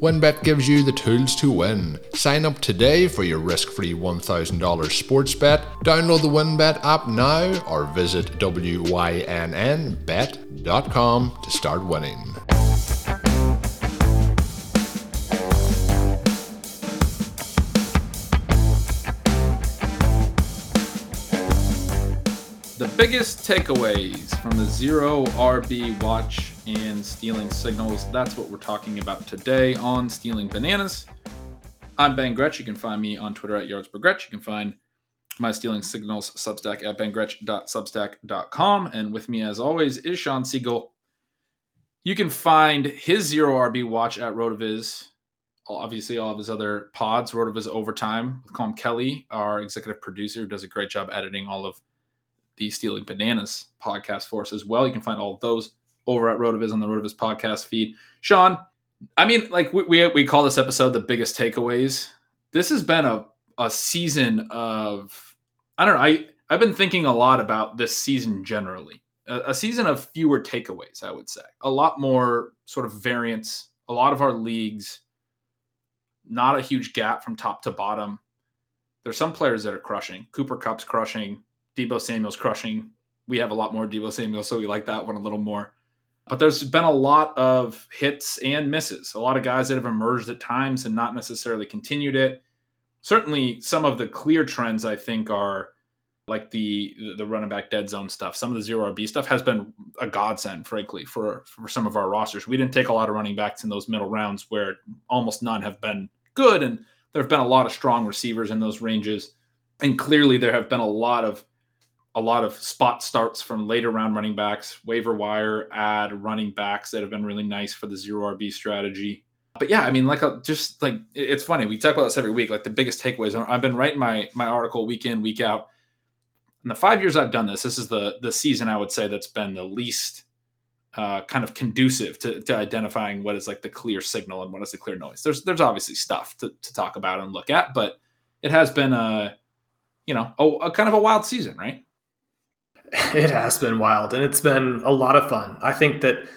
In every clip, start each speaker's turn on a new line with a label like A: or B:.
A: WynnBET gives you the tools to win. Sign up today for your risk free $1,000 sports bet. Download the WynnBET app now or visit WYNNBet.com to start winning.
B: The biggest takeaways from the Zero RB watch and stealing signals. That's what we're talking about today on Stealing Bananas. I'm Ben Gretch. You can find me on Twitter at YardsPerGretch. You can find my Stealing Signals Substack at bengretch.substack.com. And with me, as always, is Shawn Siegele. You can find his Zero RB watch at Rotoviz. Obviously, all of his other pods, Rotoviz Overtime with Colm Kelly, our executive producer, who does a great job editing all of the Stealing Bananas podcast for us as well. You can find all of those over at Rotoviz on the Rotoviz podcast feed. Shawn, I mean, like we, we, we call this episode the biggest takeaways. This has been a, a season of, I don't know, I, I've been thinking a lot about this season generally. A, a season of fewer takeaways, I would say. A lot more sort of variance. A lot of our leagues, not a huge gap from top to bottom. There's some players that are crushing. Cooper Kupp's crushing. Deebo Samuel's crushing. We have a lot more Deebo Samuel, so we like that one a little more. But there's been a lot of hits and misses. A lot of guys that have emerged at times and not necessarily continued it. Certainly, some of the clear trends I think are like the the running back dead zone stuff. Some of the zero RB stuff has been a godsend, frankly, for for some of our rosters. We didn't take a lot of running backs in those middle rounds where almost none have been good, and there have been a lot of strong receivers in those ranges. And clearly, there have been a lot of a lot of spot starts from later round running backs, waiver wire add running backs that have been really nice for the zero RB strategy. But yeah, I mean, like, a, just like it's funny. We talk about this every week. Like the biggest takeaways. I've been writing my my article week in week out. In the five years I've done this, this is the the season I would say that's been the least uh, kind of conducive to, to identifying what is like the clear signal and what is the clear noise. There's there's obviously stuff to, to talk about and look at, but it has been a you know a, a kind of a wild season, right?
C: It has been wild and it's been a lot of fun. I think that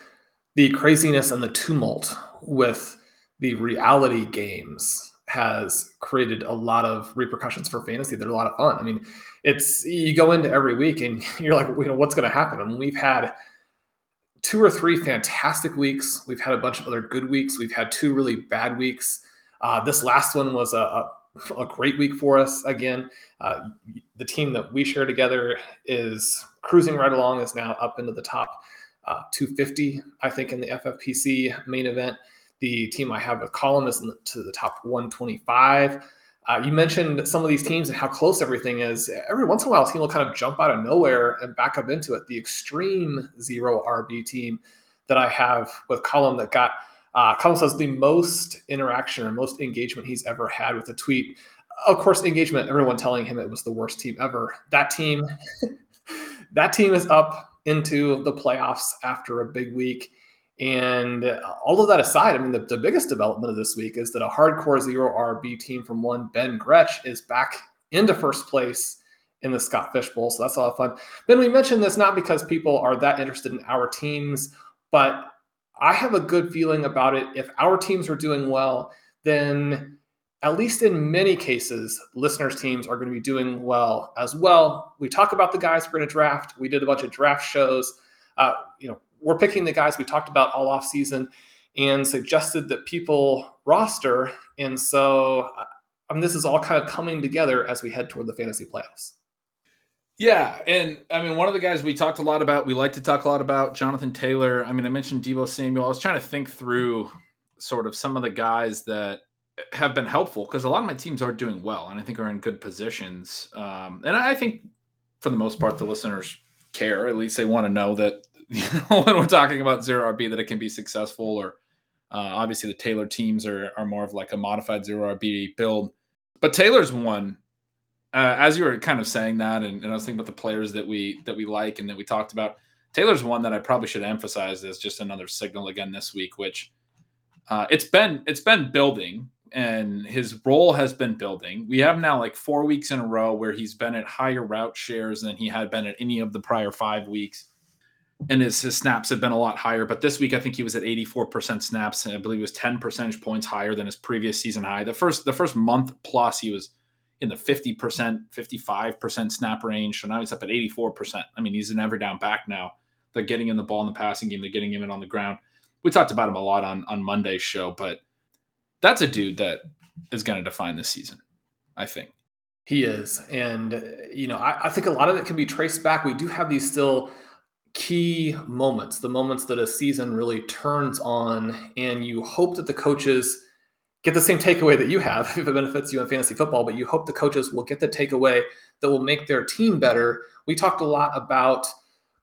C: the craziness and the tumult with the reality games has created a lot of repercussions for fantasy that are a lot of fun. I mean, it's you go into every week and you're like, you know, what's going to happen? And we've had two or three fantastic weeks. We've had a bunch of other good weeks. We've had two really bad weeks. Uh, this last one was a, a a great week for us again. Uh, the team that we share together is cruising right along, is now up into the top uh, 250, I think, in the FFPC main event. The team I have with Colm is the, to the top 125. Uh, you mentioned some of these teams and how close everything is. Every once in a while, a team will kind of jump out of nowhere and back up into it. The extreme zero RB team that I have with Colm that got uh, Colm says the most interaction or most engagement he's ever had with a tweet. Of course, engagement, everyone telling him it was the worst team ever. That team, that team is up into the playoffs after a big week. And all of that aside, I mean, the, the biggest development of this week is that a hardcore zero RB team from one Ben Gretch is back into first place in the Scott Fish Bowl. So that's a lot of fun. Ben, we mentioned this not because people are that interested in our teams, but I have a good feeling about it. If our teams are doing well, then at least in many cases, listeners' teams are going to be doing well as well. We talk about the guys we're going to draft. We did a bunch of draft shows. Uh, you know, we're picking the guys we talked about all off season and suggested that people roster. And so, I mean, this is all kind of coming together as we head toward the fantasy playoffs.
B: Yeah, and I mean, one of the guys we talked a lot about, we like to talk a lot about, Jonathan Taylor. I mean, I mentioned Deebo Samuel. I was trying to think through sort of some of the guys that have been helpful because a lot of my teams are doing well and I think are in good positions. Um, and I think for the most part, the listeners care. At least they want to know that you know, when we're talking about zero RB, that it can be successful. Or uh, obviously, the Taylor teams are are more of like a modified zero RB build. But Taylor's one uh, as you were kind of saying that, and, and, I was thinking about the players that we that we like and that we talked about. Taylor's one that I probably should emphasize as just another signal again this week, which uh, it's been it's been building and his role has been building. We have now like four weeks in a row where he's been at higher route shares than he had been at any of the prior five weeks. And his, his snaps have been a lot higher. But this week, I think he was at 84% snaps. And I believe it was 10 percentage points higher than his previous season high. The first the first month plus, he was in the 50%, 55% snap range. So now he's up at 84%. I mean, he's an ever down back now. They're getting in the ball in the passing game, they're getting him in on the ground. We talked about him a lot on, on Monday's show, but that's a dude that is going to define this season, I think.
C: He is. And, uh, you know, I, I think a lot of it can be traced back. We do have these still key moments, the moments that a season really turns on, and you hope that the coaches get the same takeaway that you have if it benefits you in fantasy football, but you hope the coaches will get the takeaway that will make their team better. We talked a lot about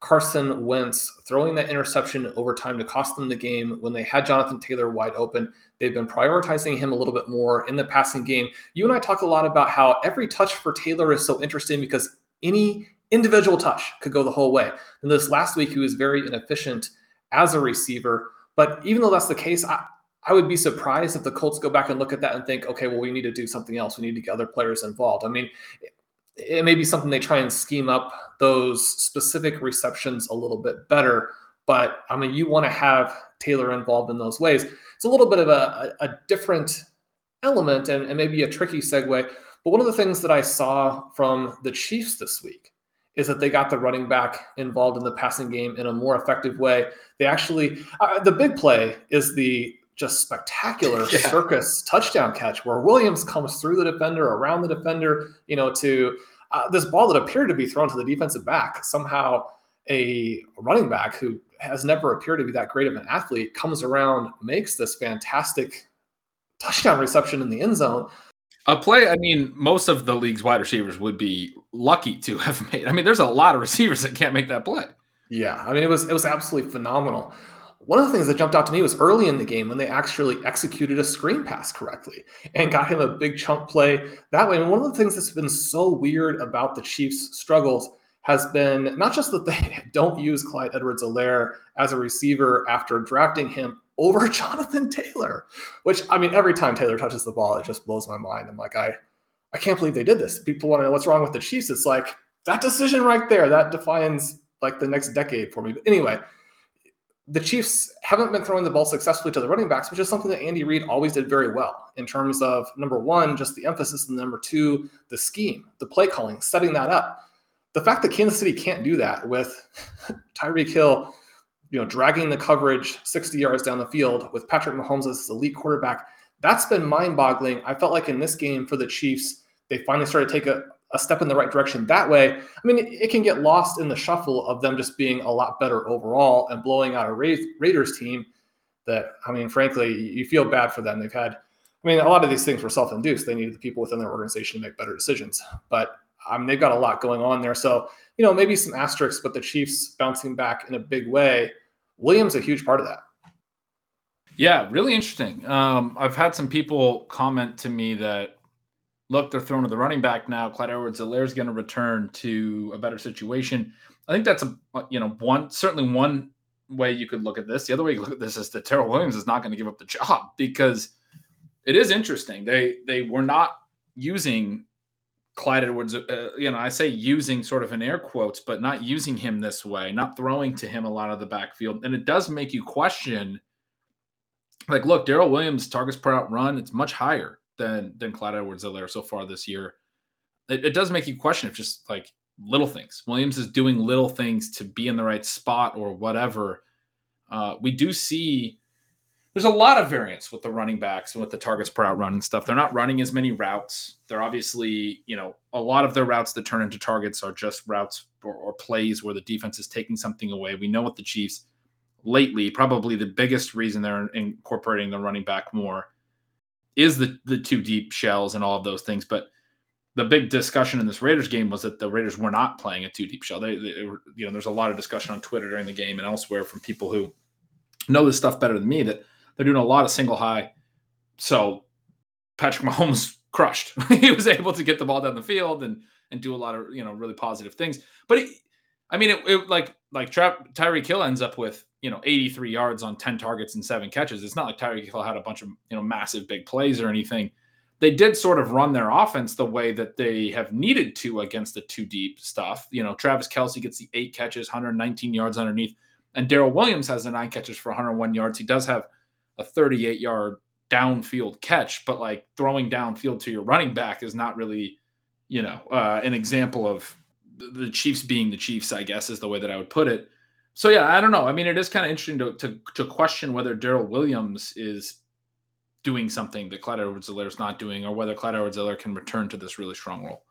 C: Carson Wentz throwing that interception over time to cost them the game when they had Jonathan Taylor wide open. They've been prioritizing him a little bit more in the passing game. You and I talk a lot about how every touch for Taylor is so interesting because any individual touch could go the whole way. And this last week, he was very inefficient as a receiver. But even though that's the case, I, I would be surprised if the Colts go back and look at that and think, okay, well, we need to do something else. We need to get other players involved. I mean, it may be something they try and scheme up those specific receptions a little bit better. But I mean, you want to have Taylor involved in those ways. It's a little bit of a, a different element and, and maybe a tricky segue. But one of the things that I saw from the Chiefs this week is that they got the running back involved in the passing game in a more effective way. They actually, uh, the big play is the just spectacular yeah. circus touchdown catch where Williams comes through the defender, around the defender, you know, to uh, this ball that appeared to be thrown to the defensive back. Somehow, a running back who has never appeared to be that great of an athlete comes around, makes this fantastic touchdown reception in the end zone.
B: A play, I mean, most of the league's wide receivers would be lucky to have made. I mean, there's a lot of receivers that can't make that play.
C: Yeah, I mean, it was it was absolutely phenomenal. One of the things that jumped out to me was early in the game when they actually executed a screen pass correctly and got him a big chunk play that way. And one of the things that's been so weird about the Chiefs' struggles has been not just that they don't use Clyde Edwards Helaire as a receiver after drafting him over Jonathan Taylor, which I mean, every time Taylor touches the ball, it just blows my mind. I'm like, I, I can't believe they did this. People want to know what's wrong with the Chiefs. It's like that decision right there that defines like the next decade for me. But anyway, the Chiefs haven't been throwing the ball successfully to the running backs, which is something that Andy Reid always did very well in terms of number one, just the emphasis, and number two, the scheme, the play calling, setting that up. The fact that Kansas City can't do that with Tyreek Hill, you know, dragging the coverage 60 yards down the field with Patrick Mahomes as elite quarterback, that's been mind-boggling. I felt like in this game for the Chiefs, they finally started to take a, a step in the right direction that way. I mean, it, it, can get lost in the shuffle of them just being a lot better overall and blowing out a Ra- Raiders team that, I mean, frankly, you feel bad for them. They've had, I mean, a lot of these things were self induced. They needed the people within their organization to make better decisions. But I mean, they've got a lot going on there. So, you know, maybe some asterisks, but the Chiefs bouncing back in a big way. Williams a huge part of that.
B: Yeah, really interesting. Um, I've had some people comment to me that look, they're throwing to the running back now. Clyde Edwards Helaire is going to return to a better situation. I think that's a you know one certainly one way you could look at this. The other way you look at this is that Darrel Williams is not going to give up the job because it is interesting. They they were not using Clyde Edwards. Uh, you know, I say using sort of in air quotes, but not using him this way, not throwing to him a lot of the backfield, and it does make you question. Like, look, Darrel Williams' targets per route run it's much higher than than Clyde Edwards-Helaire so far this year. It, it does make you question if just like little things. Williams is doing little things to be in the right spot or whatever. Uh, we do see there's a lot of variance with the running backs and with the targets per route run and stuff. They're not running as many routes. They're obviously, you know, a lot of their routes that turn into targets are just routes or, or plays where the defense is taking something away. We know what the Chiefs lately, probably the biggest reason they're incorporating the running back more is the the two deep shells and all of those things. But the big discussion in this Raiders game was that the Raiders were not playing a two deep shell. They, they you know, there's a lot of discussion on Twitter during the game and elsewhere from people who know this stuff better than me that they're doing a lot of single high. So Patrick Mahomes crushed. he was able to get the ball down the field and and do a lot of you know really positive things. But it, I mean, it, it like like Tra- Tyreek Hill ends up with you know 83 yards on 10 targets and seven catches. It's not like Tyreek Hill had a bunch of you know massive big plays or anything. They did sort of run their offense the way that they have needed to against the two deep stuff. You know, Travis Kelce gets the eight catches, 119 yards underneath, and Darrel Williams has the nine catches for 101 yards. He does have a 38 yard downfield catch, but like throwing downfield to your running back is not really, you know, uh, an example of the Chiefs being the Chiefs, I guess is the way that I would put it. So yeah, I don't know. I mean, it is kind of interesting to, to, to question whether Darrel Williams is doing something that Clyde Edwards-Helaire is not doing, or whether Clyde Edwards-Helaire can return to this really strong role.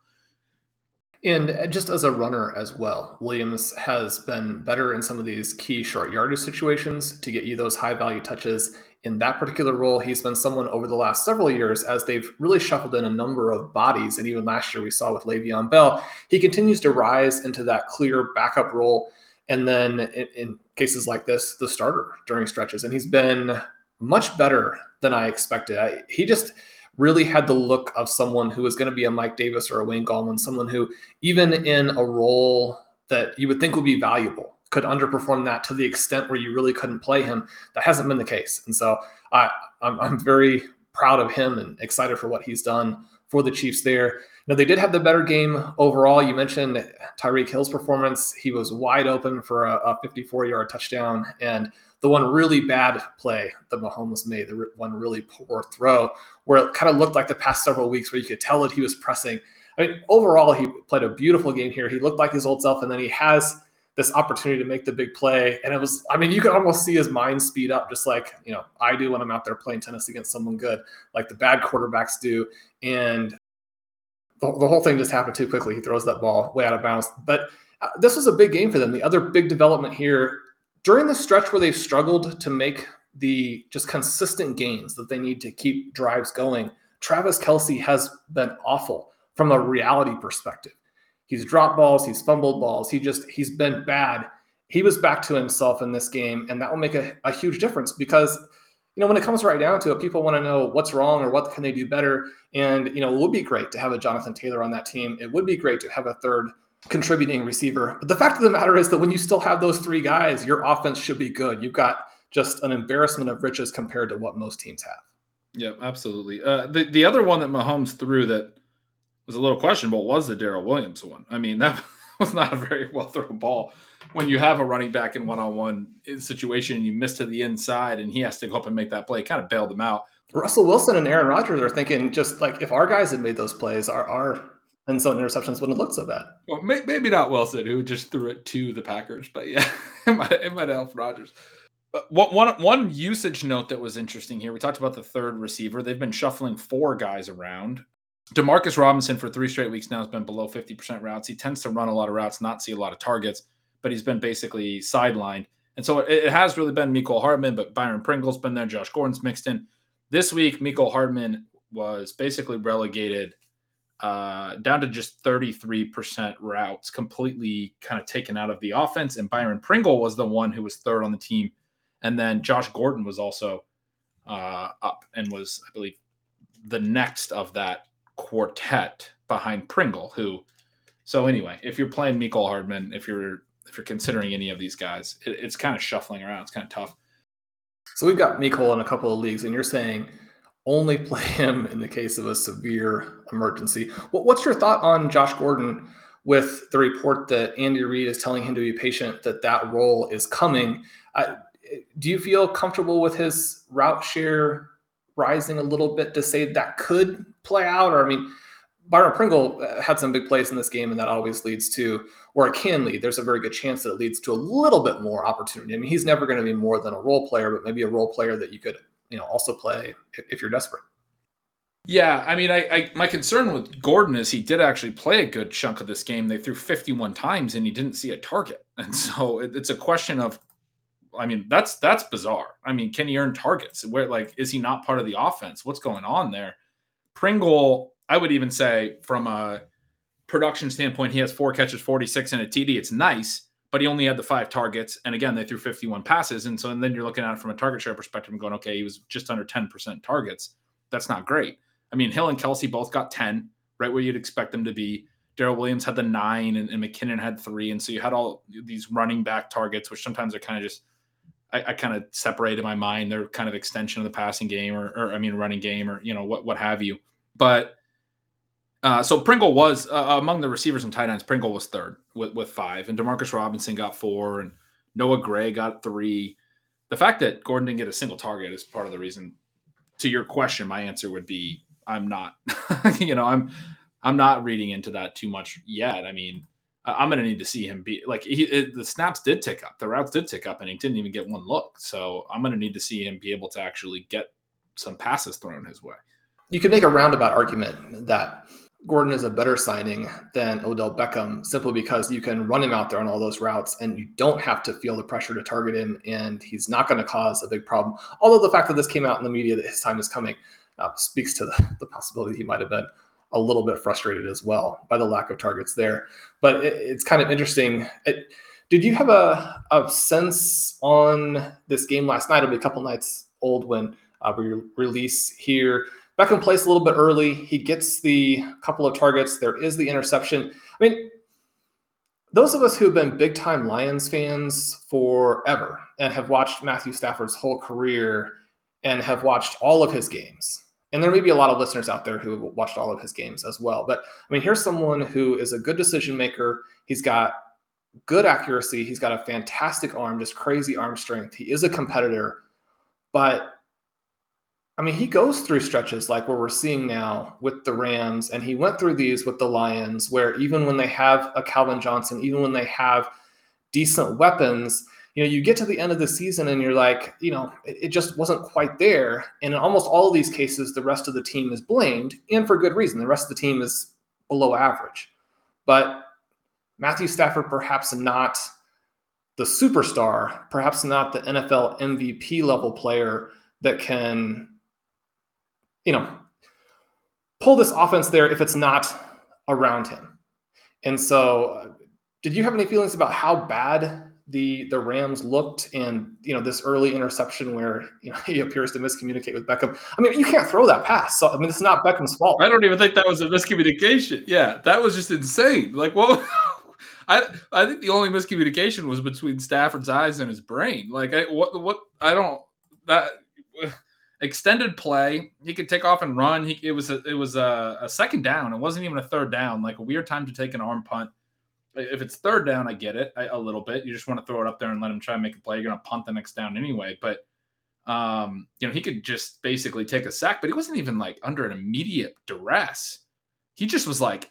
C: And uh, just as a runner as well, Williams has been better in some of these key short yardage situations to get you those high value touches in that particular role, he's been someone over the last several years as they've really shuffled in a number of bodies. And even last year, we saw with Le'Veon Bell, he continues to rise into that clear backup role. And then in, in cases like this, the starter during stretches. And he's been much better than I expected. I, he just really had the look of someone who was going to be a Mike Davis or a Wayne Gallman, someone who, even in a role that you would think would be valuable, could underperform that to the extent where you really couldn't play him. That hasn't been the case. And so I, I'm, I'm very proud of him and excited for what he's done for the Chiefs there. Now they did have the better game overall. You mentioned Tyreek Hill's performance. He was wide open for a, a 54 yard touchdown. And the one really bad play that Mahomes made, the one really poor throw, where it kind of looked like the past several weeks where you could tell that he was pressing. I mean, overall, he played a beautiful game here. He looked like his old self, and then he has this opportunity to make the big play. And it was, I mean, you could almost see his mind speed up, just like, you know, I do when I'm out there playing tennis against someone good, like the bad quarterbacks do. And the, the whole thing just happened too quickly. He throws that ball way out of bounds. But uh, this was a big game for them. The other big development here during the stretch where they've struggled to make the just consistent gains that they need to keep drives going, Travis Kelce has been awful from a reality perspective. He's dropped balls, he's fumbled balls, he just he's been bad. He was back to himself in this game, and that will make a, a huge difference because you know when it comes right down to it, people want to know what's wrong or what can they do better. And you know, it would be great to have a Jonathan Taylor on that team. It would be great to have a third contributing receiver. But the fact of the matter is that when you still have those three guys, your offense should be good. You've got just an embarrassment of riches compared to what most teams have.
B: Yeah, absolutely. Uh, the the other one that Mahomes threw that was a little questionable was the Darrel Williams one. I mean, that was not a very well thrown ball. When you have a running back in one on one situation, and you miss to the inside, and he has to go up and make that play. Kind of bailed him out.
C: Russell Wilson and Aaron Rodgers are thinking just like if our guys had made those plays, our our and so interceptions wouldn't have looked so bad.
B: Well, maybe not Wilson, who just threw it to the Packers, but yeah, it might, it might help Rodgers. But one one usage note that was interesting here. We talked about the third receiver. They've been shuffling four guys around. Demarcus Robinson for three straight weeks now has been below 50% routes. He tends to run a lot of routes, not see a lot of targets, but he's been basically sidelined. And so it, has really been Mecole Hardman, but Byron Pringle's been there. Josh Gordon's mixed in. This week, Mecole Hardman was basically relegated uh, down to just 33% routes, completely kind of taken out of the offense. And Byron Pringle was the one who was third on the team. And then Josh Gordon was also uh, up and was, I believe, the next of that quartet behind Pringle, who. So anyway, if you're playing Mecole Hardman, if you're if you're considering any of these guys. It, it's kind of shuffling around. It's kind of tough.
C: So we've got Mecole in a couple of leagues, and you're saying only play him in the case of a severe emergency. what's your thought on Josh Gordon with the report that Andy Reid is telling him to be patient, that that role is coming? Uh, do you feel comfortable with his route share rising a little bit to say that could play out? Or, I mean, Byron Pringle uh, had some big plays in this game, and that always leads to, or it can lead. There's a very good chance that it leads to a little bit more opportunity. I mean, he's never going to be more than a role player, but maybe a role player that you could, you know, also play if you're desperate.
B: Yeah, I mean, I, I, my concern with Gordon is he did actually play a good chunk of this game. They threw 51 times and he didn't see a target, and so it, it's a question of, I mean, that's that's bizarre. I mean, can he earn targets? Where like is he not part of the offense? What's going on there? Pringle I would even say from a production standpoint, he has four catches, 46 and a TD. It's nice, but he only had the five targets. And again, they threw 51 passes. And so and then you're looking at it from a target share perspective and going, okay, he was just under 10% targets. That's not great. I mean, Hill and Kelce both got 10, right where you'd expect them to be. Darrel Williams had the nine and, and, McKinnon had three. And so you had all these running back targets, which sometimes are kind of just, I, I kind of separate in my mind. They're kind of extension of the passing game or, or I mean, running game or, you know, what, what have you. But uh, so Pringle was uh, among the receivers and tight ends. Pringle was third with, with five, and Demarcus Robinson got four, and Noah Gray got three. The fact that Gordon didn't get a single target is part of the reason. To your question, my answer would be I'm not. you know, I'm I'm not reading into that too much yet. I mean, I'm going to need to see him be like he, it, the snaps did tick up, the routes did tick up, and he didn't even get one look. So I'm going to need to see him be able to actually get some passes thrown his way.
C: You could make a roundabout argument that Gordon is a better signing than Odell Beckham simply because you can run him out there on all those routes and you don't have to feel the pressure to target him and he's not going to cause a big problem. Although the fact that this came out in the media that his time is coming uh, speaks to the, the possibility he might have been a little bit frustrated as well by the lack of targets there. But it, it's kind of interesting. It, did you have a, a sense on this game last night? It'll be a couple nights old when uh, we release here Beckham plays a little bit early. He gets the couple of targets. There is the interception. I mean, those of us who have been big time Lions fans forever and have watched Matthew Stafford's whole career and have watched all of his games, and there may be a lot of listeners out there who watched all of his games as well. But I mean, here's someone who is a good decision maker. He's got good accuracy. He's got a fantastic arm, just crazy arm strength. He is a competitor, but I mean, he goes through stretches like where we're seeing now with the Rams, and he went through these with the Lions, where even when they have a Calvin Johnson, even when they have decent weapons, you know, you get to the end of the season and you're like, you know, it, it just wasn't quite there. And in almost all of these cases, the rest of the team is blamed, and for good reason. The rest of the team is below average. But Matthew Stafford, perhaps not the superstar, perhaps not the NFL MVP level player that can you know, pull this offense there if it's not around him. And so, uh, did you have any feelings about how bad the the Rams looked and you know this early interception where you know he appears to miscommunicate with Beckham? I mean, you can't throw that pass. So I mean, it's not Beckham's fault.
B: I don't even think that was a miscommunication. Yeah, that was just insane. Like, what? I I think the only miscommunication was between Stafford's eyes and his brain. Like, I what what I don't that extended play. He could take off and run. He, it was a, it was a, a, second down. It wasn't even a third down. Like a weird time to take an arm punt. If it's third down, I get it a little bit. You just want to throw it up there and let him try and make a play. You're going to punt the next down anyway. But um, you know, he could just basically take a sack. But he wasn't even like under an immediate duress. He just was like,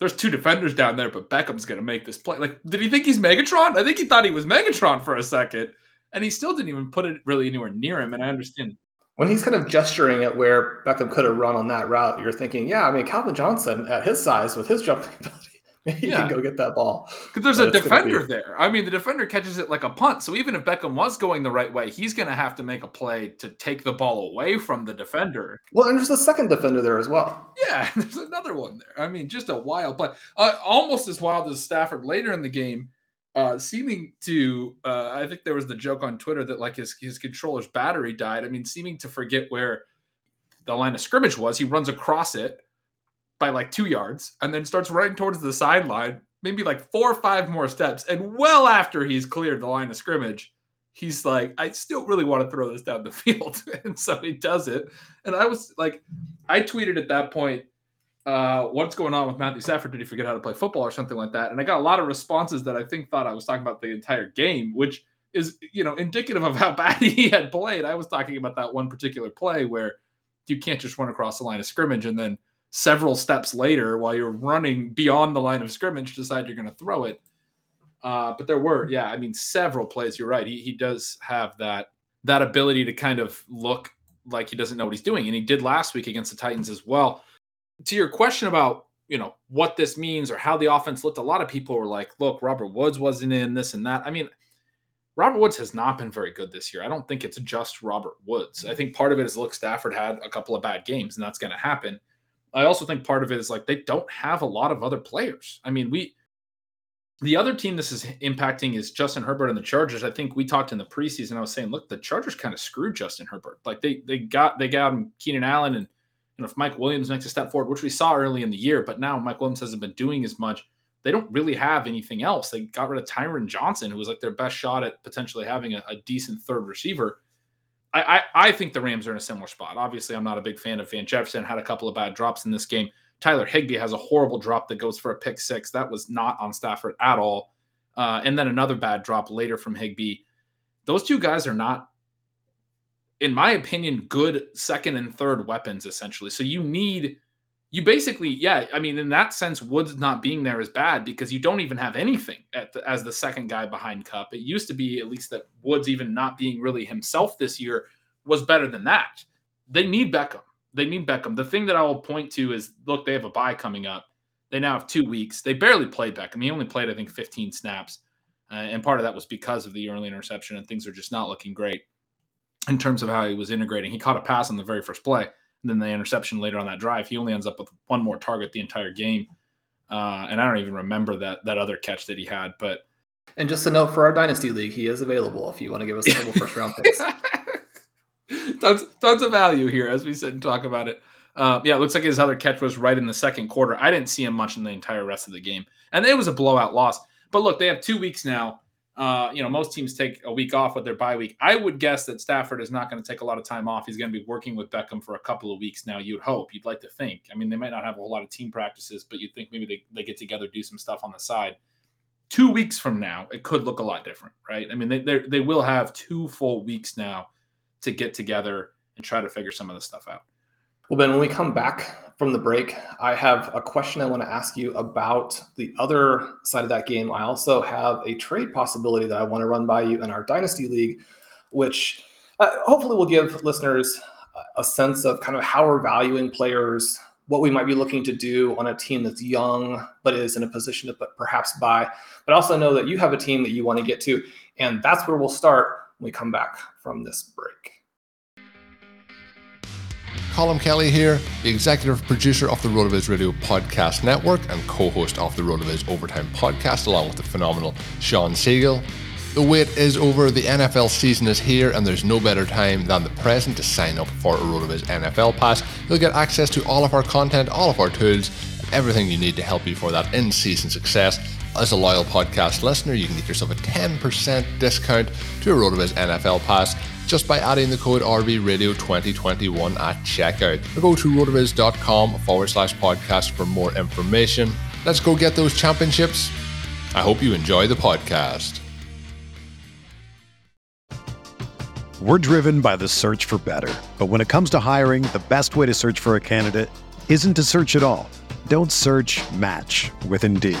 B: "There's two defenders down there, but Beckham's going to make this play." Like, did he think he's Megatron? I think he thought he was Megatron for a second and he still didn't even put it really anywhere near him. And I understand
C: when he's kind of gesturing at where Beckham could have run on that route, you're thinking, yeah, I mean, Calvin Johnson at his size with his jumping ability, he yeah. can go get that ball.
B: Because there's but a defender be... there. I mean, the defender catches it like a punt. So even if Beckham was going the right way, he's going to have to make a play to take the ball away from the defender.
C: Well, and there's a second defender there as well.
B: Yeah, there's another one there. I mean, just a wild play. Uh, almost as wild as Stafford later in the game uh, seeming to uh, I think there was the joke on Twitter that like his his controller's battery died. I mean, seeming to forget where the line of scrimmage was. He runs across it by like two yards and then starts running towards the sideline maybe like four or five more steps. And well after he's cleared the line of scrimmage, he's like, I still really want to throw this down the field. and so he does it. And I was like, I tweeted at that point, uh, what's going on with Matthew Stafford? Did he forget how to play football or something like that? And I got a lot of responses that I think thought I was talking about the entire game, which is, you know, indicative of how bad he had played. I was talking about that one particular play where you can't just run across the line of scrimmage and then several steps later while you're running beyond the line of scrimmage decide you're going to throw it. Uh, but there were, yeah, I mean, several plays. You're right. He, he does have that that ability to kind of look like he doesn't know what he's doing, and he did last week against the Titans as well to your question about you know what this means or how the offense looked, a lot of people were like, "Look, Robert Woods wasn't in this and that." I mean, Robert Woods has not been very good this year. I don't think it's just Robert Woods. I think part of it is look, Stafford had a couple of bad games, and that's going to happen. I also think part of it is like they don't have a lot of other players. I mean, we the other team this is impacting is Justin Herbert and the Chargers. I think we talked in the preseason. I was saying, look, the Chargers kind of screwed Justin Herbert. Like they they got they got him Keenan Allen and know, if Mike Williams makes a step forward, which we saw early in the year, but now Mike Williams hasn't been doing as much. They don't really have anything else. They got rid of Tyron Johnson, who was like their best shot at potentially having a, a decent third receiver. I, I, I think the Rams are in a similar spot. Obviously, I'm not a big fan of Van Jefferson. Had a couple of bad drops in this game. Tyler Higbee has a horrible drop that goes for a pick six. That was not on Stafford at all. Uh, and then another bad drop later from Higbee. Those two guys are not in my opinion, good second and third weapons essentially. So you need you basically, yeah, I mean, in that sense, Woods not being there is bad because you don't even have anything the, as the second guy behind Kupp. It used to be at least that Woods even not being really himself this year was better than that. They need Beckham. They need Beckham. The thing that I will point to is look, they have a bye coming up. They now have two weeks. They barely played Beckham. He only played, I think, 15 snaps. Uh, and part of that was because of the early interception, and things are just not looking great in terms of how he was integrating. He caught a pass on the very first play, and then the interception later on that drive. He only ends up with one more target the entire game, uh, and I don't even remember that that other catch that he had. But
C: and just a note for our dynasty league, he is available if you want to give us a couple first round picks.
B: tons, tons of value here as we sit and talk about it. Uh, yeah, it looks like his other catch was right in the second quarter. I didn't see him much in the entire rest of the game, and it was a blowout loss. But look, they have two weeks now uh, you know, most teams take a week off with their bye week. I would guess that Stafford is not going to take a lot of time off. He's going to be working with Beckham for a couple of weeks now. You'd hope, you'd like to think. I mean, they might not have a whole lot of team practices, but you'd think maybe they, they get together, do some stuff on the side. Two weeks from now, it could look a lot different, right? I mean, they they will have two full weeks now to get together and try to figure some of this stuff out.
C: Well, Ben, when we come back from the break, I have a question I want to ask you about the other side of that game. I also have a trade possibility that I want to run by you in our Dynasty League, which uh, hopefully will give listeners a sense of kind of how we're valuing players, what we might be looking to do on a team that's young but is in a position to perhaps buy. But also know that you have a team that you want to get to, and that's where we'll start when we come back from this break.
A: Colm Kelly here, the executive producer of the RotoViz Radio Podcast Network and co host of the RotoViz Overtime Podcast, along with the phenomenal Shawn Siegele. The wait is over, the NFL season is here, and there's no better time than the present to sign up for a RotoViz NFL Pass. You'll get access to all of our content, all of our tools, everything you need to help you for that in season success. As a loyal podcast listener, you can get yourself a 10% discount to a RotoViz NFL Pass just by adding the code RVRadio2021 at checkout. Or go to rotoviz.com forward slash podcast for more information. Let's go get those championships. I hope you enjoy the podcast.
D: We're driven by the search for better. But when it comes to hiring, the best way to search for a candidate isn't to search at all. Don't search match with Indeed.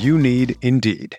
D: You need Indeed.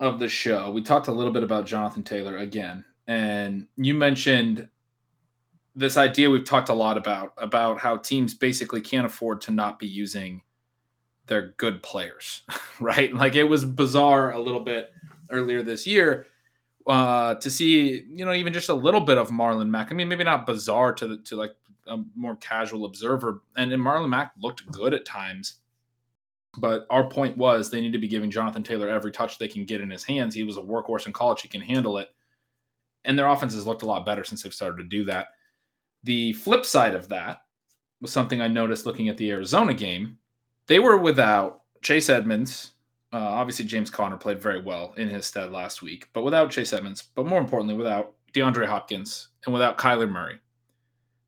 B: of the show, we talked a little bit about Jonathan Taylor again, and you mentioned this idea we've talked a lot about about how teams basically can't afford to not be using their good players, right? Like it was bizarre a little bit earlier this year uh, to see, you know, even just a little bit of Marlon Mack. I mean, maybe not bizarre to the, to like a more casual observer, and, and Marlon Mack looked good at times. But our point was they need to be giving Jonathan Taylor every touch they can get in his hands. He was a workhorse in college; he can handle it. And their offense has looked a lot better since they've started to do that. The flip side of that was something I noticed looking at the Arizona game. They were without Chase Edmonds. Uh, obviously, James Conner played very well in his stead last week, but without Chase Edmonds, but more importantly, without DeAndre Hopkins and without Kyler Murray.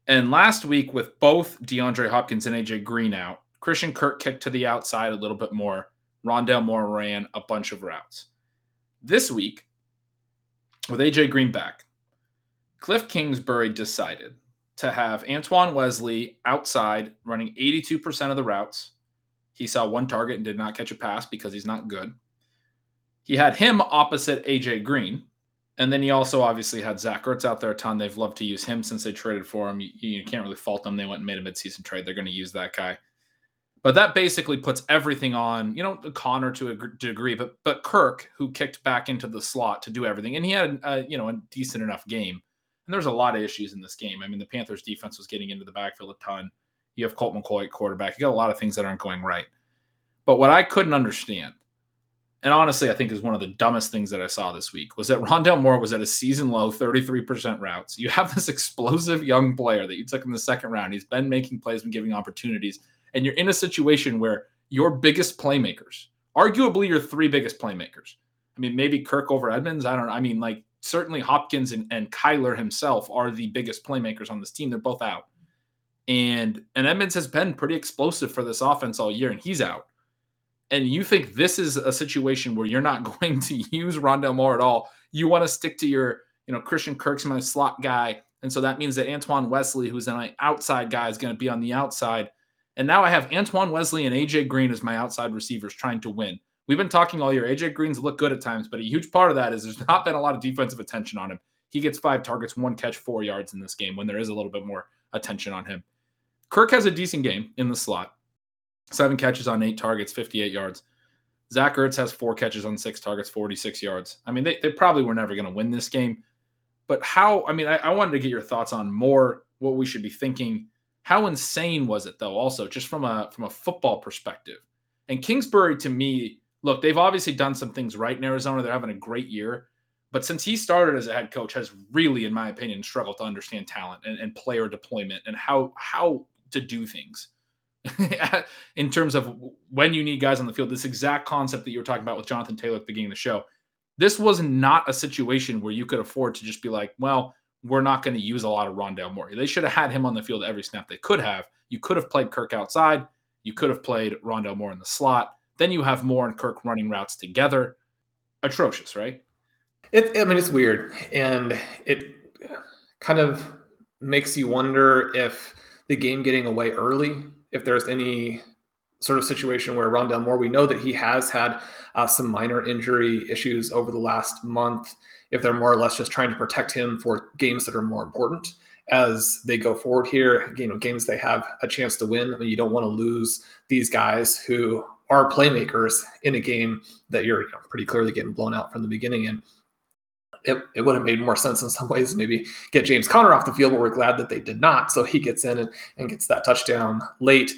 B: And last week, with both DeAndre Hopkins and AJ Green out, Christian Kirk kicked to the outside a little bit more. Rondale Moore ran a bunch of routes. This week, with AJ Green back, Cliff Kingsbury decided to have Antoine Wesley outside running 82% of the routes. He saw one target and did not catch a pass because he's not good. He had him opposite AJ Green. And then he also obviously had Zach Ertz out there a ton. They've loved to use him since they traded for him. You, you can't really fault them. They went and made a midseason trade. They're going to use that guy. But that basically puts everything on, you know, Conner to a degree, but but Kirk, who kicked back into the slot to do everything, and he had, a, you know, a decent enough game. And there's a lot of issues in this game. I mean, the Panthers defense was getting into the backfield a ton. You have Colt McCoy at quarterback. You got a lot of things that aren't going right. But what I couldn't understand, and honestly, I think is one of the dumbest things that I saw this week, was that Rondale Moore was at a season low 33% routes. You have this explosive young player that you took in the second round. He's been making plays and giving opportunities. And you're in a situation where your biggest playmakers, arguably your three biggest playmakers, I mean, maybe Kirk over Edmonds. I don't know. I mean, like certainly Hopkins and, and Kyler himself are the biggest playmakers on this team. They're both out. And and Edmonds has been pretty explosive for this offense all year, and he's out. And you think this is a situation where you're not going to use Rondale Moore at all. You want to stick to your, you know, Christian Kirk's my slot guy. And so that means that Antoine Wesley, who's an outside guy, is going to be on the outside. And now I have Antoine Wesley and AJ Green as my outside receivers trying to win. We've been talking all year. AJ Green's look good at times, but a huge part of that is there's not been a lot of defensive attention on him. He gets five targets, one catch, four yards in this game when there is a little bit more attention on him. Kirk has a decent game in the slot. Seven catches on eight targets, 58 yards. Zach Ertz has four catches on six targets, 46 yards. I mean, they, they probably were never going to win this game. But how, I mean, I, I wanted to get your thoughts on more what we should be thinking. How insane was it, though, also, just from a from a football perspective? And Kingsbury, to me, look, they've obviously done some things right in Arizona. They're having a great year. But since he started as a head coach, has really, in my opinion, struggled to understand talent and, and player deployment and how how to do things in terms of when you need guys on the field. This exact concept that you were talking about with Jonathan Taylor at the beginning of the show. This was not a situation where you could afford to just be like, well, we're not going to use a lot of Rondale Moore. They should have had him on the field every snap they could have. You could have played Kirk outside. You could have played Rondale Moore in the slot. Then you have Moore and Kirk running routes together. Atrocious, right?
C: It, I mean, it's weird, and it kind of makes you wonder if the game getting away early, if there's any sort of situation where Rondale Moore, we know that he has had uh, some minor injury issues over the last month. If they're more or less just trying to protect him for games that are more important as they go forward here, you know, games they have a chance to win. I mean, you don't want to lose these guys who are playmakers in a game that you're you know, pretty clearly getting blown out from the beginning. And it, it would have made more sense in some ways maybe get James Conner off the field, but we're glad that they did not. So he gets in and, and gets that touchdown late.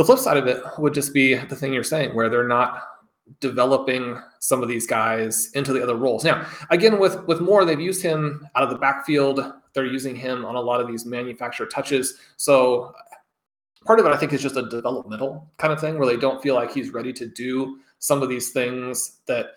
C: The flip side of it would just be the thing you're saying, where they're not developing some of these guys into the other roles. Now, again, with with Moore, they've used him out of the backfield. They're using him on a lot of these manufactured touches. So part of it, I think, is just a developmental kind of thing where they don't feel like he's ready to do some of these things that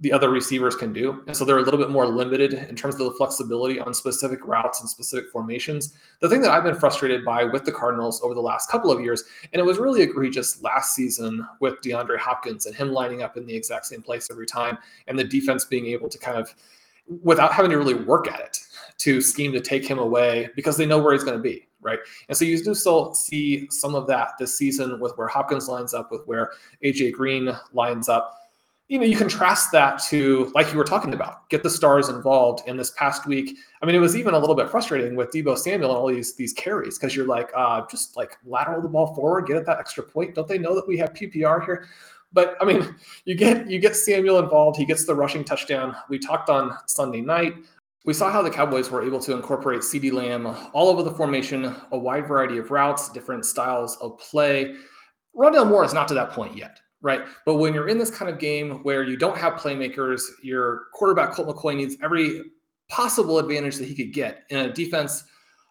C: the other receivers can do. And so they're a little bit more limited in terms of the flexibility on specific routes and specific formations. The thing that I've been frustrated by with the Cardinals over the last couple of years, and it was really egregious last season with DeAndre Hopkins and him lining up in the exact same place every time, and the defense being able to kind of, without having to really work at it, to scheme to take him away because they know where he's going to be right? And so you do still see some of that this season with where Hopkins lines up, with where AJ Green lines up you know, you contrast that to like you were talking about, get the stars involved. In this past week, I mean, it was even a little bit frustrating with Deebo Samuel and all these these carries because you're like, uh, just like lateral the ball forward, get at that extra point. Don't they know that we have PPR here? But I mean, you get you get Samuel involved. He gets the rushing touchdown. We talked on Sunday night. We saw how the Cowboys were able to incorporate CeeDee Lamb all over the formation, a wide variety of routes, different styles of play. Rondale Moore is not to that point yet right? But when you're in this kind of game where you don't have playmakers, your quarterback Colt McCoy needs every possible advantage that he could get in a defense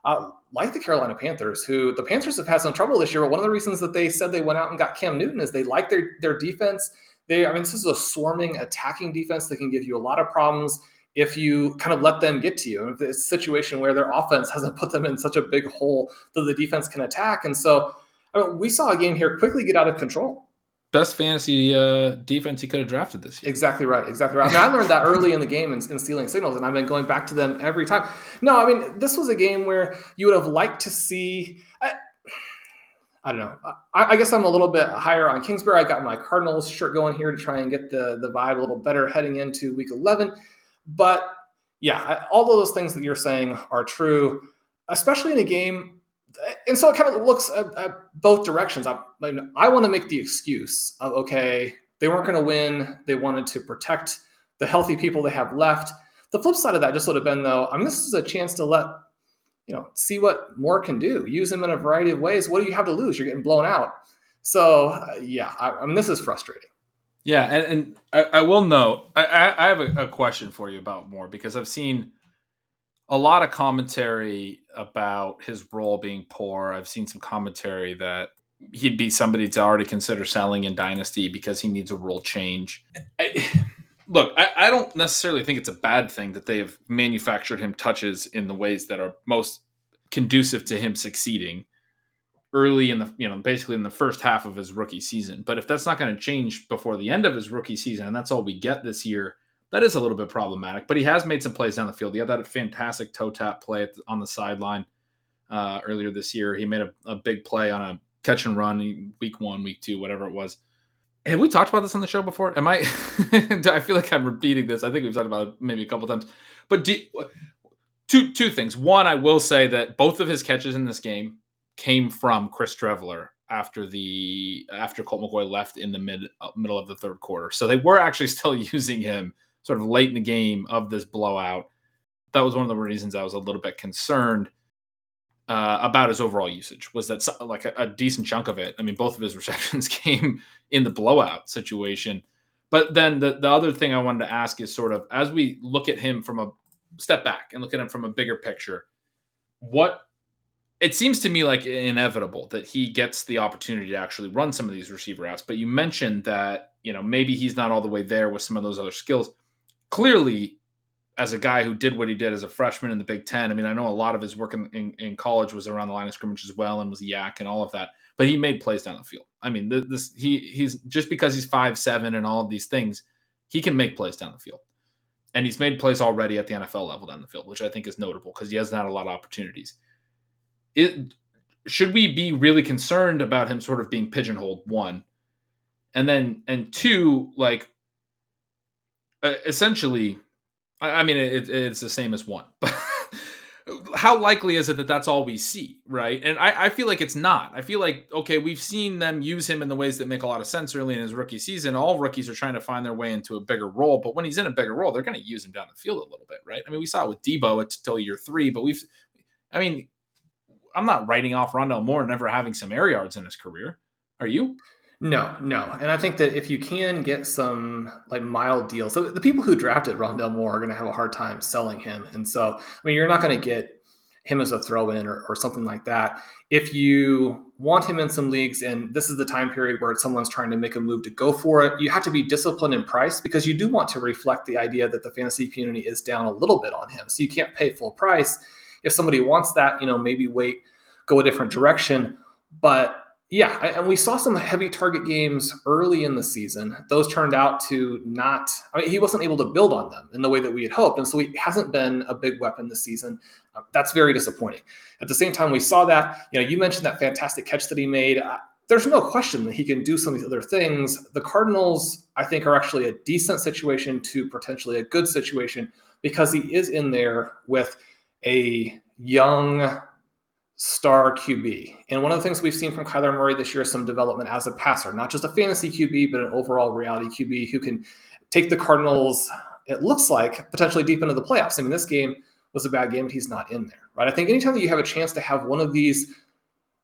C: uh, like the Carolina Panthers, who the Panthers have had some trouble this year. But one of the reasons that they said they went out and got Cam Newton is they like their their defense. They, I mean, this is a swarming attacking defense that can give you a lot of problems if you kind of let them get to you. If it's a situation where their offense hasn't put them in such a big hole that the defense can attack, and so I mean, we saw a game here quickly get out of control
B: best fantasy uh, defense he could have drafted this year.
C: Exactly right. Exactly right. I, mean, I learned that early in the game in, in, stealing signals, and I've been going back to them every time. No, I mean, this was a game where you would have liked to see. I, I don't know. I, I, guess I'm a little bit higher on Kingsbury. I got my Cardinals shirt going here to try and get the, the vibe a little better heading into week 11. But yeah, all of those things that you're saying are true, especially in a game and so it kind of looks at, at both directions. I, I want to make the excuse of okay, they weren't going to win. They wanted to protect the healthy people they have left. The flip side of that just would have been though. I mean, this is a chance to let you know see what Moore can do. Use him in a variety of ways. What do you have to lose? You're getting blown out. So uh, yeah, I, I, mean, this is frustrating.
B: Yeah, and, and I, I, will note. I, I have a, a question for you about Moore because I've seen a lot of commentary about his role being poor. I've seen some commentary that he'd be somebody to already consider selling in Dynasty because he needs a role change. I, look, I, I, don't necessarily think it's a bad thing that they have manufactured him touches in the ways that are most conducive to him succeeding early in the you know basically in the first half of his rookie season. But if that's not going to change before the end of his rookie season, and that's all we get this year that is a little bit problematic. But he has made some plays down the field. He had that fantastic toe tap play on the sideline uh, earlier this year. He made a, a, big play on a catch and run week one, week two, whatever it was. Have we talked about this on the show before? Am I? I feel like I'm repeating this. I think we've talked about it maybe a couple times. But do, two two things. One, I will say that both of his catches in this game came from Chris Streveler after the after Colt McCoy left in the mid middle of the third quarter. So they were actually still using him sort of late in the game of this blowout. That was one of the reasons I was a little bit concerned uh, about his overall usage. Was that like a, a, decent chunk of it? I mean, both of his receptions came in the blowout situation. But then the, the other thing I wanted to ask is sort of as we look at him from a step back and look at him from a bigger picture, what it seems to me like inevitable that he gets the opportunity to actually run some of these receiver routes. But you mentioned that, you know, maybe he's not all the way there with some of those other skills clearly as a guy who did what he did as a freshman in the Big Ten, I mean, I know a lot of his work in, in, in, college was around the line of scrimmage as well and was YAC and all of that, but he made plays down the field. I mean, this he he's just because he's five seven and all of these things, he can make plays down the field. and he's made plays already at the NFL level down the field, which I think is notable because he hasn't had a lot of opportunities. It should we be really concerned about him sort of being pigeonholed? One, and then and two, like uh, essentially, I, I mean it, it's the same as one, but how likely is it that that's all we see, right? And I, I, feel like it's not. I feel like okay, we've seen them use him in the ways that make a lot of sense early in his rookie season. All rookies are trying to find their way into a bigger role, but when he's in a bigger role, they're going to use him down the field a little bit, right? I mean, we saw it with Deebo until year three, but we've, I mean, I'm not writing off Rondale Moore never having some air yards in his career. Are you?
C: No, no. And I think that if you can get some like mild deals, so the people who drafted Rondale Moore are going to have a hard time selling him. And so, I mean, you're not going to get him as a throw in or, or something like that. If you want him in some leagues and this is the time period where someone's trying to make a move to go for it, you have to be disciplined in price because you do want to reflect the idea that the fantasy community is down a little bit on him. So you can't pay full price. If somebody wants that, you know, maybe wait, go a different direction. But yeah, and we saw some heavy target games early in the season. Those turned out to not, I mean, he wasn't able to build on them in the way that we had hoped. And so he hasn't been a big weapon this season. Uh, that's very disappointing. At the same time, we saw that, you know, you mentioned that fantastic catch that he made. Uh, there's no question that he can do some of these other things. The Cardinals, I think, are actually a decent situation to potentially a good situation because he is in there with a young star QB. And one of the things we've seen from Kyler Murray this year is some development as a passer, not just a fantasy QB, but an overall reality QB who can take the Cardinals, it looks like, potentially deep into the playoffs. I mean, this game was a bad game, but he's not in there, right? I think anytime that you have a chance to have one of these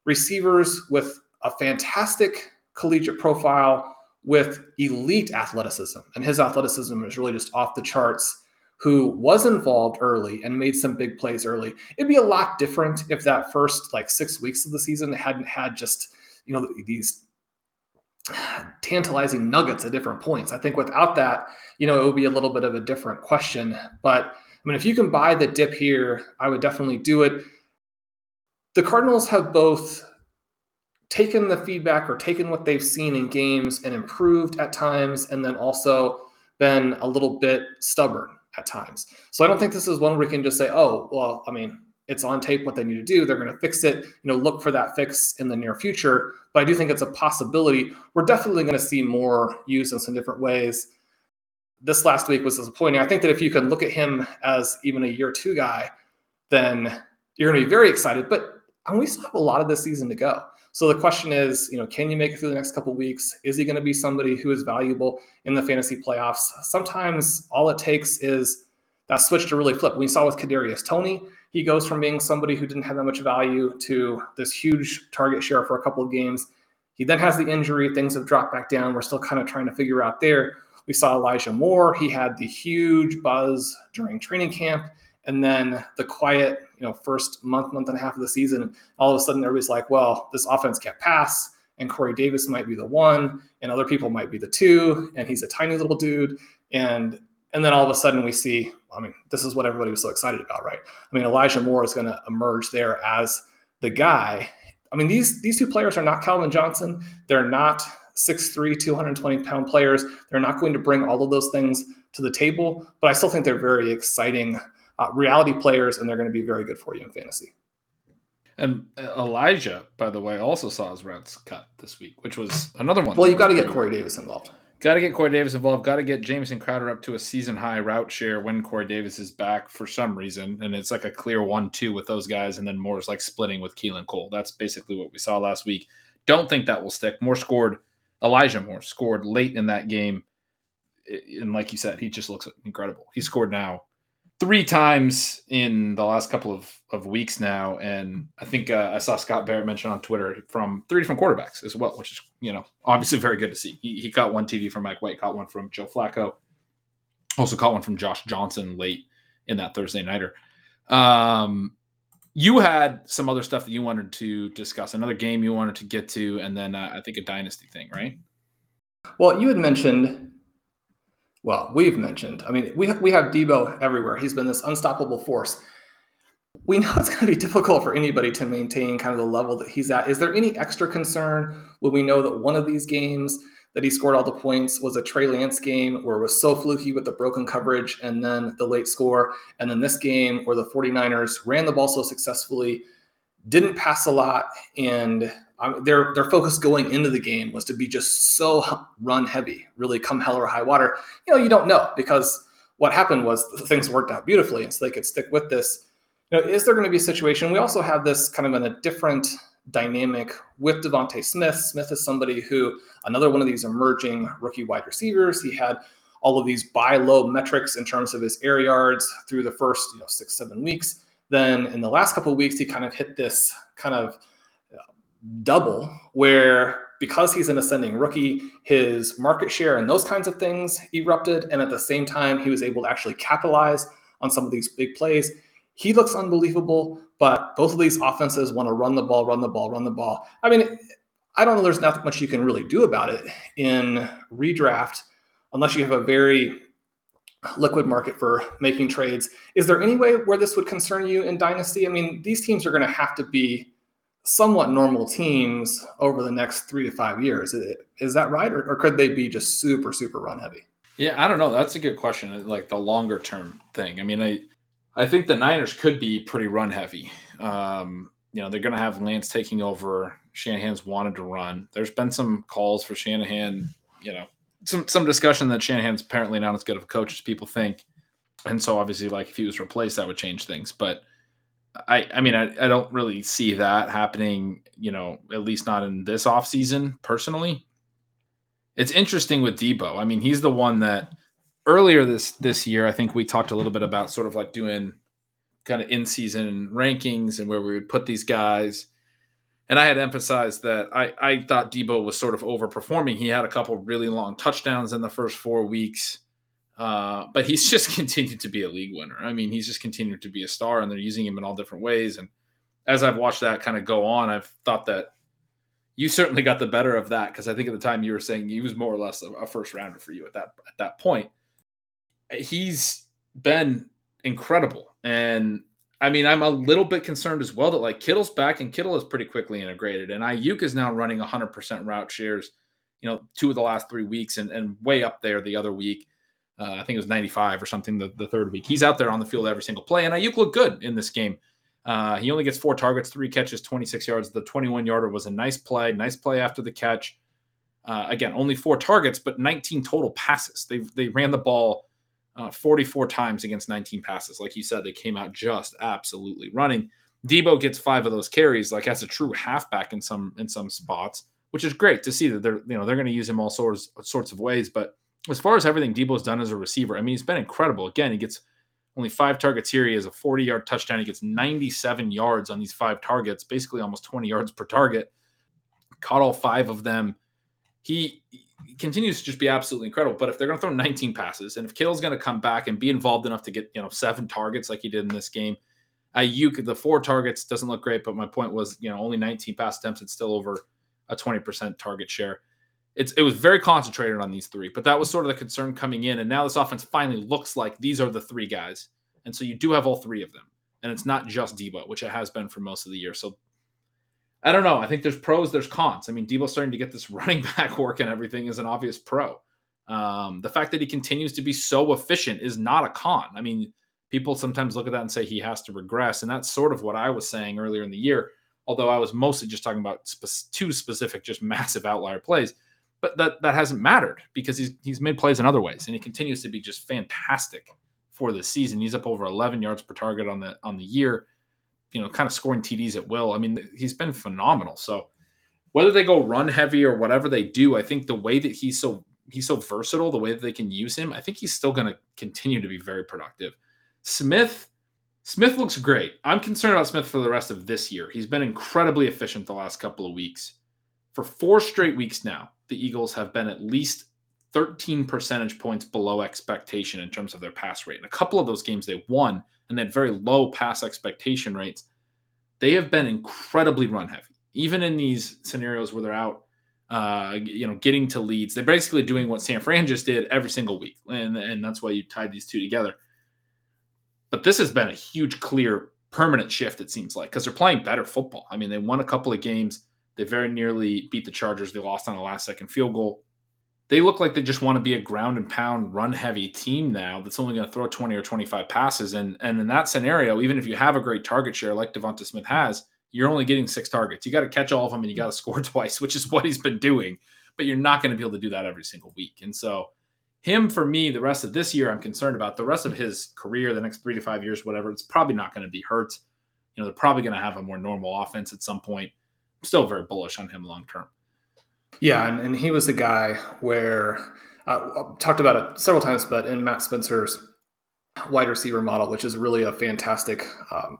C: receivers with a fantastic collegiate profile with elite athleticism, and his athleticism is really just off the charts who was involved early and made some big plays early. It'd be a lot different if that first like six weeks of the season hadn't had just, you know, these tantalizing nuggets at different points. I think without that, you know, it would be a little bit of a different question. But I mean, if you can buy the dip here, I would definitely do it. The Cardinals have both taken the feedback or taken what they've seen in games and improved at times, and then also been a little bit stubborn at times. So I don't think this is one where we can just say, oh, well, I mean, it's on tape what they need to do. They're going to fix it, you know, look for that fix in the near future. But I do think it's a possibility. We're definitely going to see Moore used in some different ways. This last week was disappointing. I think that if you can look at him as even a year two guy, then you're going to be very excited. But and we still have a lot of this season to go. So the question is, you know, can you make it through the next couple weeks? Is he going to be somebody who is valuable in the fantasy playoffs? Sometimes all it takes is that switch to really flip. We saw with Kadarius Toney, he goes from being somebody who didn't have that much value to this huge target share for a couple of games. He then has the injury, things have dropped back down. We're still kind of trying to figure out there. We saw Elijah Moore. He had the huge buzz during training camp and then the quiet, you know, first month, month and a half of the season, all of a sudden everybody's like, well, this offense can't pass, and Corey Davis might be the one, and other people might be the two, and he's a tiny little dude, and and then all of a sudden we see, I mean, this is what everybody was so excited about, right? I mean, Elijah Moore is going to emerge there as the guy. I mean, these these two players are not Calvin Johnson. They're not 6'3, 220 pound players. They're not going to bring all of those things to the table, but I still think they're very exciting uh, reality players, and they're going to be very good for you in fantasy.
B: And uh, Elijah, by the way, also saw his routes cut this week, which was another one.
C: Well, you've got to get Corey Davis involved.
B: Got to get Corey Davis involved. Got to get Jamison Crowder up to a season high route share when Corey Davis is back for some reason. And it's like a clear one two with those guys. And then Moore's like splitting with Keelan Cole. That's basically what we saw last week. Don't think that will stick. Moore scored, Elijah Moore scored late in that game. And like you said, he just looks incredible. He scored now three times in the last couple of, of weeks now. And I think uh, I saw Scott Barrett mention on Twitter from three different quarterbacks as well, which is, you know, obviously very good to see. He, he caught one TD from Mike White, caught one from Joe Flacco, also caught one from Josh Johnson late in that Thursday Nighter. Um, you had some other stuff that you wanted to discuss, another game you wanted to get to, and then uh, I think a dynasty thing, right?
C: Well, you had mentioned well, we've mentioned. I mean, we we have Deebo everywhere. He's been this unstoppable force. We know it's going to be difficult for anybody to maintain kind of the level that he's at. Is there any extra concern when we know that one of these games that he scored all the points was a Trey Lance game where it was so fluky with the broken coverage and then the late score. And then this game where the 49ers ran the ball so successfully, didn't pass a lot, and um, their their focus going into the game was to be just so run heavy, really come hell or high water. You know, you don't know because what happened was things worked out beautifully, and so they could stick with this. You know, is there going to be a situation? We also have this kind of in a different dynamic with DeVonta Smith. Smith is somebody who, another one of these emerging rookie wide receivers. He had all of these buy low metrics in terms of his air yards through the first you know, six, seven weeks. Then in the last couple of weeks, he kind of hit this kind of double where because he's an ascending rookie, his market share and those kinds of things erupted. And at the same time, he was able to actually capitalize on some of these big plays. He looks unbelievable. But both of these offenses want to run the ball, run the ball, run the ball. I mean, I don't know. There's not much you can really do about it in redraft unless you have a very liquid market for making trades. Is there any way where this would concern you in Dynasty? I mean, these teams are going to have to be somewhat normal teams over the next three to five years. Is that right? Or, or could they be just super, super run heavy?
B: Yeah, I don't know. That's a good question. Like the longer term thing. I mean, I I think the Niners could be pretty run heavy. Um, you know, they're going to have Lance taking over. Shanahan's wanted to run. There's been some calls for Shanahan, you know, some some discussion that Shanahan's apparently not as good of a coach as people think. And so obviously, like if he was replaced, that would change things. But I I mean, I, I don't really see that happening, you know, at least not in this offseason personally. It's interesting with Deebo. I mean, he's the one that earlier this this year, I think we talked a little bit about sort of like doing kind of in season rankings and where we would put these guys. And I had emphasized that I, I thought Deebo was sort of overperforming. He had a couple really long touchdowns in the first four weeks, uh, but he's just continued to be a league winner. I mean, he's just continued to be a star, and they're using him in all different ways. And as I've watched that kind of go on, I've thought that you certainly got the better of that because I think at the time you were saying he was more or less a, first rounder for you at that at that point he's been incredible. And I mean, I'm a little bit concerned as well that like Kittle's back and Kittle is pretty quickly integrated. And Aiyuk is now running 100% route shares, you know, two of the last three weeks and, and way up there the other week. Uh, I think it was 95 or something the, the third week. He's out there on the field every single play. And Aiyuk looked good in this game. Uh, he only gets four targets, three catches, 26 yards. The 21 yarder was a nice play, nice play after the catch. Uh, again, only four targets, but 19 total passes. They they ran the ball uh, 44 times against 19 passes. Like you said, they came out just absolutely running. Deebo gets five of those carries, like as a true halfback in some in some spots, which is great to see that they're you know they're going to use him all sorts sorts of ways. But as far as everything Deebo's done as a receiver, I mean, he's been incredible. Again, he gets only five targets here. He has a 40 yard touchdown. He gets 97 yards on these five targets, basically almost 20 yards per target. Caught all five of them. He continues to just be absolutely incredible. But if they're going to throw 19 passes, and if Kittle's going to come back and be involved enough to get you know seven targets like he did in this game, Aiyuk the four targets doesn't look great. But my point was, you know, only 19 pass attempts. It's still over a 20% target share. It's it was very concentrated on these three, but that was sort of the concern coming in. And now this offense finally looks like these are the three guys, and so you do have all three of them, and it's not just Deebo, which it has been for most of the year. So I don't know. I think there's pros, there's cons. I mean, Deebo's starting to get this running back work and everything is an obvious pro. Um, the fact that he continues to be so efficient is not a con. I mean, people sometimes look at that and say he has to regress, and that's sort of what I was saying earlier in the year. Although I was mostly just talking about spe- two specific, just massive outlier plays, but that that hasn't mattered because he's he's made plays in other ways, and he continues to be just fantastic for the season. He's up over 11 yards per target on the on the year you know, kind of scoring TDs at will. I mean, he's been phenomenal. So whether they go run heavy or whatever they do, I think the way that he's so he's so versatile, the way that they can use him, I think he's still going to continue to be very productive. Smith Smith looks great. I'm concerned about Smith for the rest of this year. He's been incredibly efficient the last couple of weeks. For four straight weeks now, the Eagles have been at least 13 percentage points below expectation in terms of their pass rate. In a couple of those games they won, and they had very low pass expectation rates, they have been incredibly run heavy. Even in these scenarios where they're out, uh, you know, getting to leads, they're basically doing what San Fran just did every single week, and and that's why you tied these two together. But this has been a huge, clear, permanent shift. It seems like because they're playing better football. I mean, they won a couple of games. They very nearly beat the Chargers. They lost on a last second field goal. they look like they just want to be a ground and pound, run heavy team now that's only going to throw 20 or 25 passes. And, and in that scenario, even if you have a great target share like Devonta Smith has, you're only getting six targets. You got to catch all of them and you got to score twice, which is what he's been doing. But you're not going to be able to do that every single week. And so, him for me, the rest of this year, I'm concerned about. The rest of his career, the next three to five years, whatever, it's probably not going to be hurt. You know, they're probably going to have a more normal offense at some point. Still very bullish on him long term.
C: Yeah, and, and he was a guy where uh, talked about it several times, but in Matt Spencer's wide receiver model, which is really a fantastic um,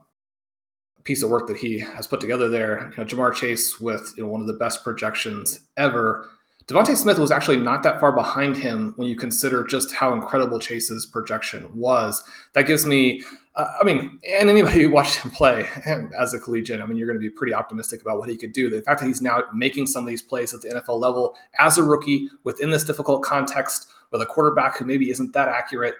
C: piece of work that he has put together there. You know, Ja'Marr Chase with you know, one of the best projections ever. DeVonta Smith was actually not that far behind him when you consider just how incredible Chase's projection was. That gives me, uh, I mean, and anybody who watched him play as a collegiate, I mean, you're going to be pretty optimistic about what he could do. The fact that he's now making some of these plays at the NFL level as a rookie within this difficult context with a quarterback who maybe isn't that accurate.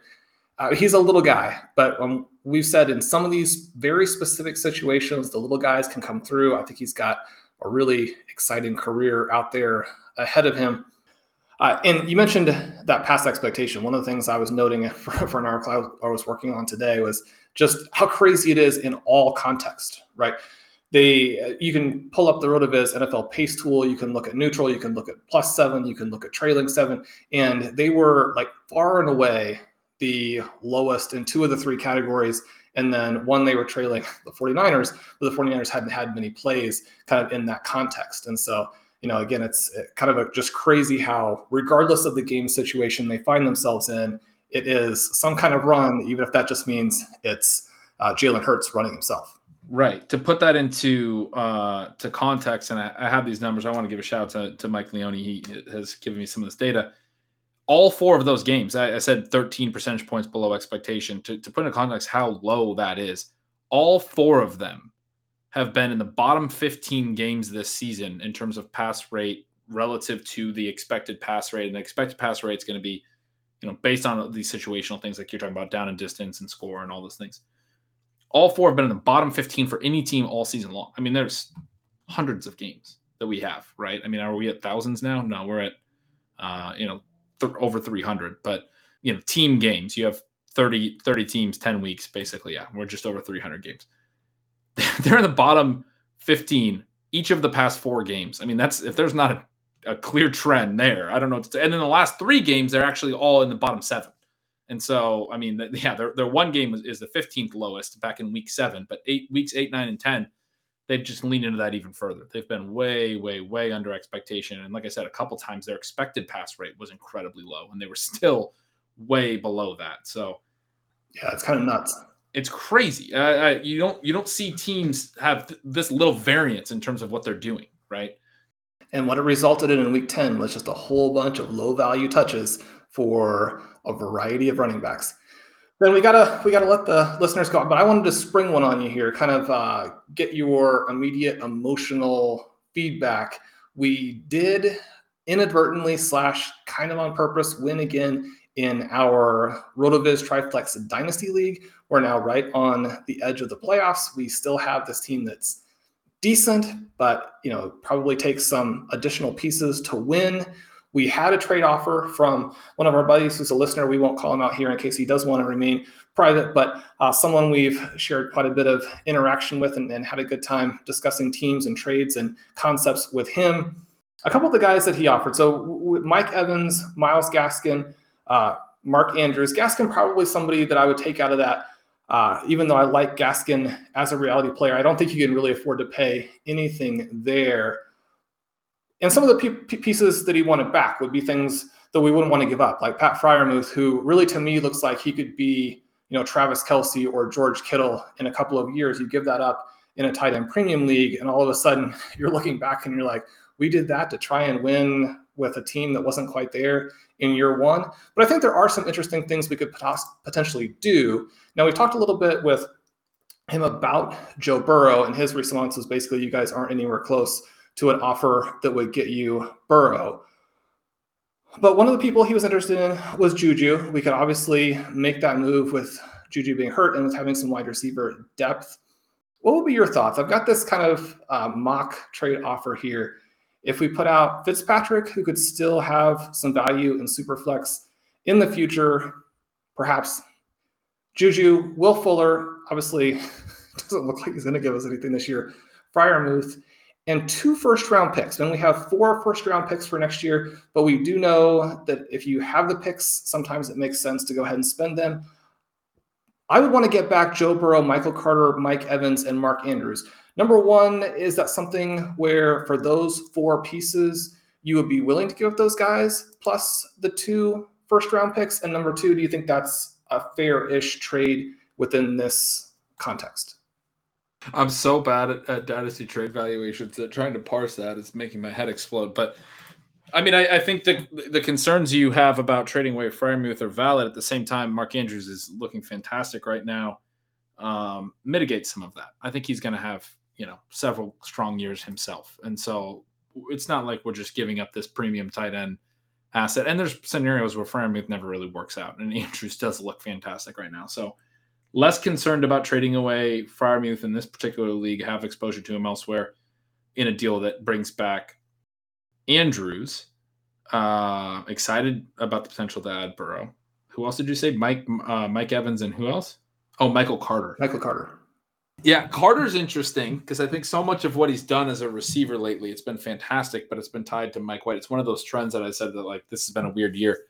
C: Uh, he's a little guy, but um, we've said in some of these very specific situations, the little guys can come through. I think he's got a really exciting career out there ahead of him. Uh, and you mentioned that past expectation. One of the things I was noting for, for an article I was working on today was just how crazy it is in all context, right? They, you can pull up the RotoViz NFL pace tool. You can look at neutral. You can look at plus seven. You can look at trailing seven, and they were like far and away the lowest in two of the three categories. And then one, they were trailing the 49ers, but the 49ers hadn't had many plays kind of in that context. And so you know, again, it's kind of a, just crazy how, regardless of the game situation they find themselves in, it is some kind of run, even if that just means it's uh, Jalen Hurts running himself.
B: Right. To put that into uh, to context, and I, I, have these numbers. I want to give a shout out to, to Mike Leone. He has given me some of this data. All four of those games, I, I said 13 percentage points below expectation. To, to put in context how low that is, all four of them have been in the bottom 15 games this season in terms of pass rate relative to the expected pass rate. And the expected pass rate is going to be, you know, based on these situational things like you're talking about down and distance and score and all those things. All four have been in the bottom 15 for any team all season long. I mean, there's hundreds of games that we have, right? I mean, are we at thousands now? No, we're at, uh, you know, th- over 300. But, you know, team games, you have 30, 30 teams, 10 weeks, basically. Yeah, we're just over 300 games. They're in the bottom 15 each of the past four games. I mean, that's if there's not a, a clear trend there, I don't know. And in the last three games, they're actually all in the bottom seven. And so, I mean, yeah, their, their one game is, the 15th lowest back in week seven, but eight weeks, eight, nine, and 10, they've just leaned into that even further. They've been way, way, way under expectation. And like I said, a couple times their expected pass rate was incredibly low, and they were still way below that. So,
C: yeah, it's kind of nuts
B: it's crazy. Uh, you don't you don't see teams have th- this little variance in terms of what they're doing, right?
C: And what it resulted in in week 10 was just a whole bunch of low value touches for a variety of running backs. Then we gotta we gotta let the listeners go. But I wanted to spring one on you here, kind of uh, get your immediate emotional feedback. We did inadvertently slash kind of on purpose win again in our RotoViz Triflex Dynasty League. We're now right on the edge of the playoffs. We still have this team that's decent, but you know probably takes some additional pieces to win. We had a trade offer from one of our buddies who's a listener. We won't call him out here in case he does want to remain private, but uh, someone we've shared quite a bit of interaction with and, and had a good time discussing teams and trades and concepts with him. A couple of the guys that he offered. So Mike Evans, Myles Gaskin, uh, Mark Andrews. Gaskin probably somebody that I would take out of that. Uh, even though I like Gaskin as a reality player, I don't think you can really afford to pay anything there. And some of the p- pieces that he wanted back would be things that we wouldn't want to give up, like Pat Freiermuth, who really to me looks like he could be, you know, Travis Kelce or George Kittle in a couple of years. You give that up in a tight end premium league, and all of a sudden you're looking back and you're like, we did that to try and win with a team that wasn't quite there in year one. But I think there are some interesting things we could potentially do. Now, we talked a little bit with him about Joe Burrow, and his response was basically, you guys aren't anywhere close to an offer that would get you Burrow. But one of the people he was interested in was Juju. We could obviously make that move with Juju being hurt and with having some wide receiver depth. What would be your thoughts? I've got this kind of uh, mock trade offer here If we put out Fitzpatrick, who could still have some value in Superflex in the future, perhaps Juju, Will Fuller, obviously doesn't look like he's going to give us anything this year. Freiermuth, and two first round picks. Then we have four first round picks for next year, but we do know that if you have the picks, sometimes it makes sense to go ahead and spend them. I would want to get back Joe Burrow, Michael Carter, Mike Evans, and Mark Andrews. Number one, is that something where for those four pieces, you would be willing to give up those guys plus the two first round picks? And number two, do you think that's a fair ish trade within this context?
B: I'm so bad at, at dynasty trade valuations that trying to parse that is making my head explode. But I mean, I, I, think the the concerns you have about trading away Freiermuth are valid. At the same time, Mark Andrews is looking fantastic right now. Um, mitigate some of that. I think he's going to have you know several strong years himself, and so it's not like we're just giving up this premium tight end asset. And there's scenarios where Freiermuth never really works out, and Andrews does look fantastic right now. So less concerned about trading away Freiermuth in this particular league, have exposure to him elsewhere in a deal that brings back Andrews. Uh, excited about the potential to add Burrow. Who else did you say? Mike, uh, Mike Evans, and who else? Oh, Michael Carter.
C: Michael Carter.
B: Yeah, Carter's interesting because I think so much of what he's done as a receiver lately, it's been fantastic, but it's been tied to Mike White. It's one of those trends that I said that like this has been a weird year.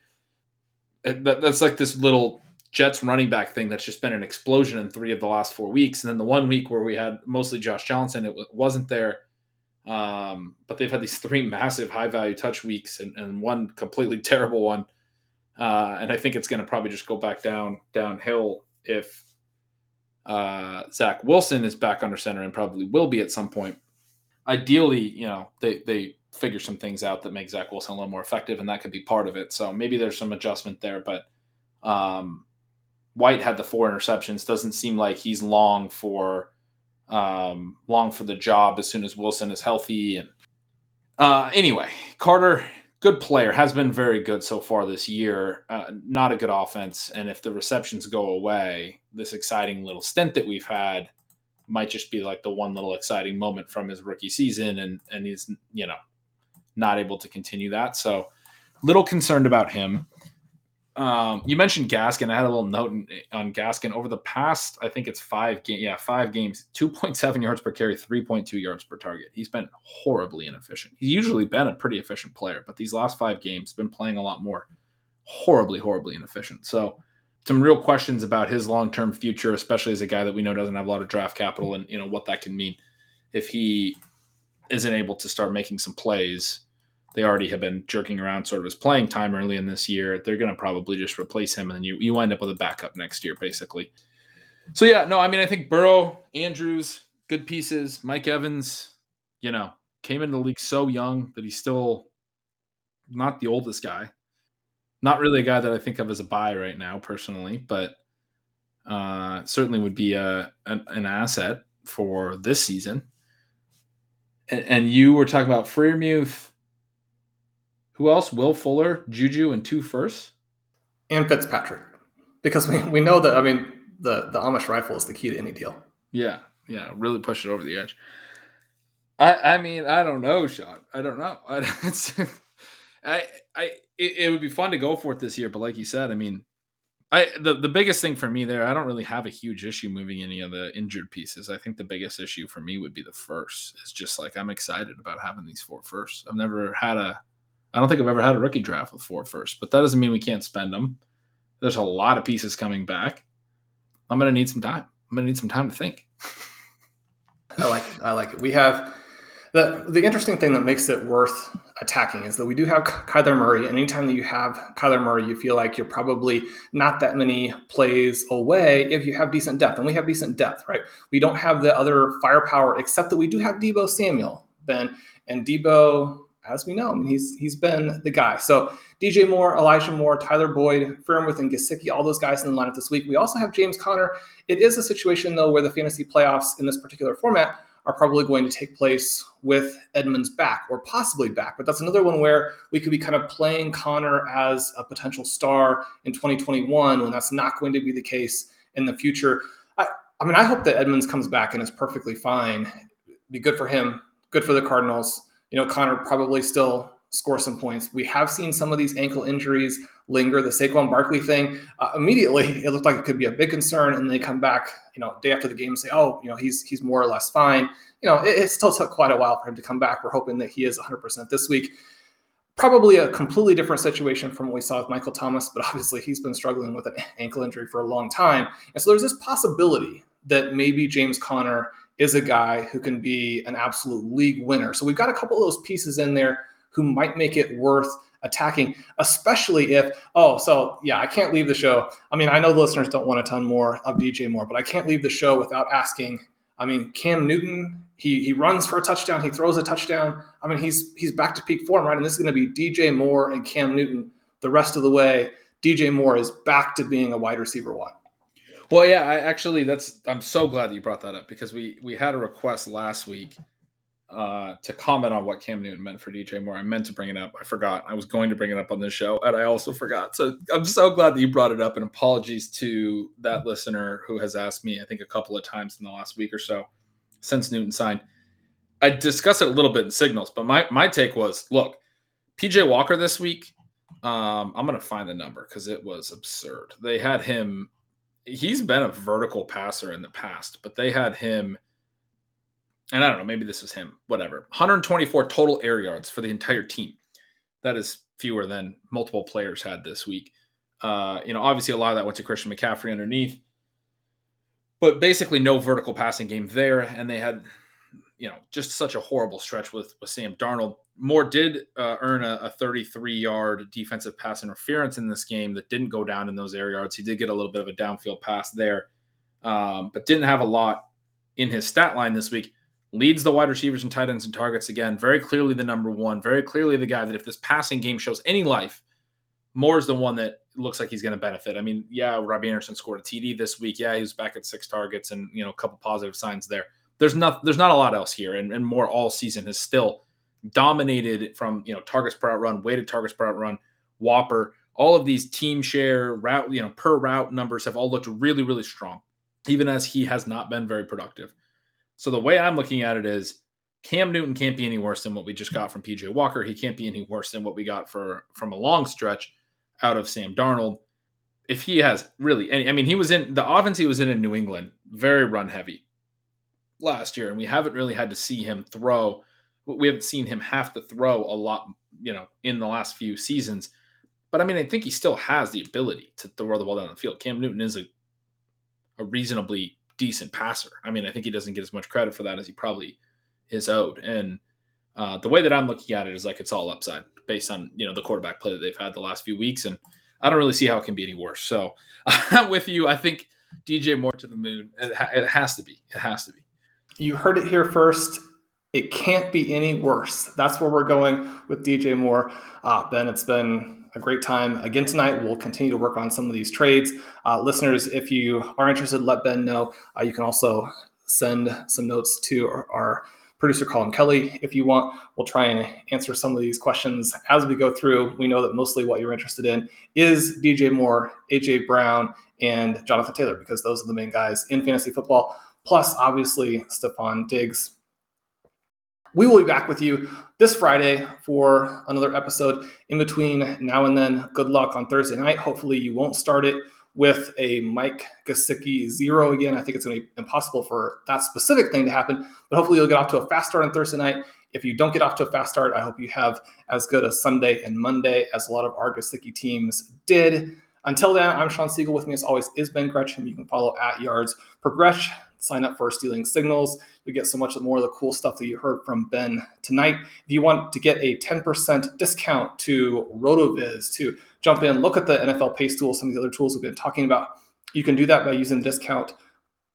B: That, that's like this little Jets running back thing that's just been an explosion in three of the last four weeks. And then the one week where we had mostly Josh Johnson, it wasn't there. Um, but they've had these three massive high value touch weeks and, and one completely terrible one. Uh, and I think it's going to probably just go back down downhill if uh, Zach Wilson is back under center and probably will be at some point. Ideally, you know, they they figure some things out that make Zach Wilson a little more effective, and that could be part of it. So maybe there's some adjustment there, but um, White had the four interceptions. Doesn't seem like he's long for um, long for the job as soon as Wilson is healthy. And uh, anyway, Carter, good player, has been very good so far this year. Uh, not a good offense, and if the receptions go away, this exciting little stint that we've had might just be like the one little exciting moment from his rookie season, and and he's you know not able to continue that. So, little concerned about him. Um, you mentioned Gaskin. I had a little note on Gaskin over the past. I think it's five game. Yeah, five games. Two point seven yards per carry, three point two yards per target. He's been horribly inefficient. He's usually been a pretty efficient player, but these last five games been playing a lot more. Horribly, horribly inefficient. So, some real questions about his long term future, especially as a guy that we know doesn't have a lot of draft capital, and you know what that can mean if he isn't able to start making some plays they already have been jerking around sort of his playing time early in this year. They're going to probably just replace him, and then you you wind up with a backup next year, basically. So yeah, no, I mean I think Burrow, Andrews, good pieces. Mike Evans, you know, came into the league so young that he's still not the oldest guy. Not really a guy that I think of as a buy right now, personally, but uh, certainly would be a an, an asset for this season. And, and you were talking about Freiermuth who else? Will Fuller, Juju, and two firsts?
C: And Fitzpatrick. Because we, we know that, I mean, the, the Amish rifle is the key to any deal.
B: Yeah. Yeah. Really push it over the edge. I, I mean, I don't know, Shawn. I don't know. I, it's, I, I, it, it would be fun to go for it this year, but like you said, I mean, I the, the biggest thing for me there, I don't really have a huge issue moving any of the injured pieces. I think the biggest issue for me would be the first. It's just like I'm excited about having these four firsts. I've never had a I don't think I've ever had a rookie draft with four first, but that doesn't mean we can't spend them. There's a lot of pieces coming back. I'm to need some time. I'm to need some time to think.
C: I like it. I like it. We have the the interesting thing that makes it worth attacking is that we do have Kyler Murray. And anytime that you have Kyler Murray, you feel like you're probably not that many plays away if you have decent depth. And we have decent depth, right? We don't have the other firepower, except that we do have Deebo Samuel, Ben. And Deebo, as we know, he's he's been the guy. So DJ Moore, Elijah Moore, Tyler Boyd, Freiermuth, and Gesicki, all those guys in the lineup this week. We also have James Conner. It is a situation though where the fantasy playoffs in this particular format are probably going to take place with Edmonds back or possibly back. But that's another one where we could be kind of playing Conner as a potential star in 2021 when that's not going to be the case in the future. I, I mean, I hope that Edmonds comes back and is perfectly fine. Be good for him, good for the Cardinals you know, Conner probably still score some points. We have seen some of these ankle injuries linger. The Saquon Barkley thing, uh, immediately it looked like it could be a big concern, and they come back, you know, day after the game and say, oh, you know, he's he's more or less fine. You know, it, it still took quite a while for him to come back. We're hoping that he is 100% this week. Probably a completely different situation from what we saw with Michael Thomas, but obviously he's been struggling with an ankle injury for a long time. And so there's this possibility that maybe James Conner is a guy who can be an absolute league winner. So we've got a couple of those pieces in there who might make it worth attacking, especially if, oh, so yeah, I can't leave the show. I mean, I know the listeners don't want a ton more of DJ Moore, but I can't leave the show without asking. I mean, Cam Newton, he he runs for a touchdown, he throws a touchdown. I mean, he's he's back to peak form, right? And this is going to be DJ Moore and Cam Newton the rest of the way. DJ Moore is back to being a wide receiver one.
B: Well, yeah, I actually that's I'm so glad that you brought that up because we we had a request last week uh, to comment on what Cam Newton meant for DJ Moore. I meant to bring it up. I forgot. I was going to bring it up on this show, and I also forgot. So I'm so glad that you brought it up. And apologies to that listener who has asked me, I think, a couple of times in the last week or so since Newton signed. I discussed it a little bit in signals, but my my take was, look, PJ Walker this week. Um, I'm gonna find the number because it was absurd. They had him. He's been a vertical passer in the past, but they had him and I don't know, maybe this was him, whatever. 124 total air yards for the entire team. That is fewer than multiple players had this week. Uh, you know, obviously a lot of that went to Christian McCaffrey underneath, but basically no vertical passing game there. And they had, you know, just such a horrible stretch with with Sam Darnold. Moore did uh, earn a, a 33 yard defensive pass interference in this game that didn't go down in those air yards. He did get a little bit of a downfield pass there, um, but didn't have a lot in his stat line this week leads the wide receivers and tight ends and targets again. Very clearly the number one. Very clearly the guy that if this passing game shows any life, Moore is the one that looks like he's going to benefit. I mean, yeah, Robbie Anderson scored a TD this week. Yeah, he was back at six targets and you know a couple positive signs there. There's not there's not a lot else here, and, and Moore all season has still dominated from you know targets per route run, weighted targets per route run, WOPR. All of these team share route, you know, per route numbers have all looked really, really strong, even as he has not been very productive. So the way I'm looking at it is Cam Newton can't be any worse than what we just got from PJ Walker. He can't be any worse than what we got for from a long stretch out of Sam Darnold. If he has really any, I mean, he was in the offense he was in in New England, very run heavy last year, and we haven't really had to see him throw. We haven't seen him have to throw a lot, you know, in the last few seasons. But I mean, I think he still has the ability to throw the ball down the field. Cam Newton is a a reasonably decent passer. I mean, I think he doesn't get as much credit for that as he probably is owed. And uh, the way that I'm looking at it is like it's all upside based on you know the quarterback play that they've had the last few weeks, and I don't really see how it can be any worse. So I'm with you. I think DJ Moore to the moon. It, ha- it has to be. It has to be.
C: You heard it here first. It can't be any worse. That's where we're going with DJ Moore. Uh, ben, it's been a great time again tonight. We'll continue to work on some of these trades. Uh, listeners, if you are interested, let Ben know. Uh, you can also send some notes to our, our, producer, Colin Kelly, if you want. We'll try and answer some of these questions as we go through. We know that mostly what you're interested in is DJ Moore, AJ Brown, and Jonathan Taylor, because those are the main guys in fantasy football. Plus, obviously, Stefon Diggs, we will be back with you this Friday for another episode. In between now and then, good luck on Thursday night. Hopefully, you won't start it with a Mike Gesicki zero again. I think it's going to be impossible for that specific thing to happen, but hopefully, you'll get off to a fast start on Thursday night. If you don't get off to a fast start, I hope you have as good a Sunday and Monday as a lot of our Gesicki teams did. Until then, I'm Shawn Siegele. With me, as always, is Ben Gretch. You can follow at Yards Progress sign up for our Stealing Signals. You get so much more of the cool stuff that you heard from Ben tonight. If you want to get a 10% discount to RotoViz, to jump in, look at the NFL Pace tool, some of the other tools we've been talking about, you can do that by using the discount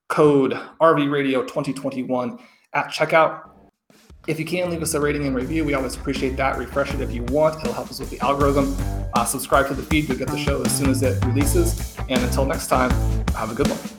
C: code RVRadio 2021 at checkout. If you can, leave us a rating and review. We always appreciate that. Refresh it if you want. It'll help us with the algorithm. Uh, subscribe to the feed. You'll get the show as soon as it releases. And until next time, have a good one.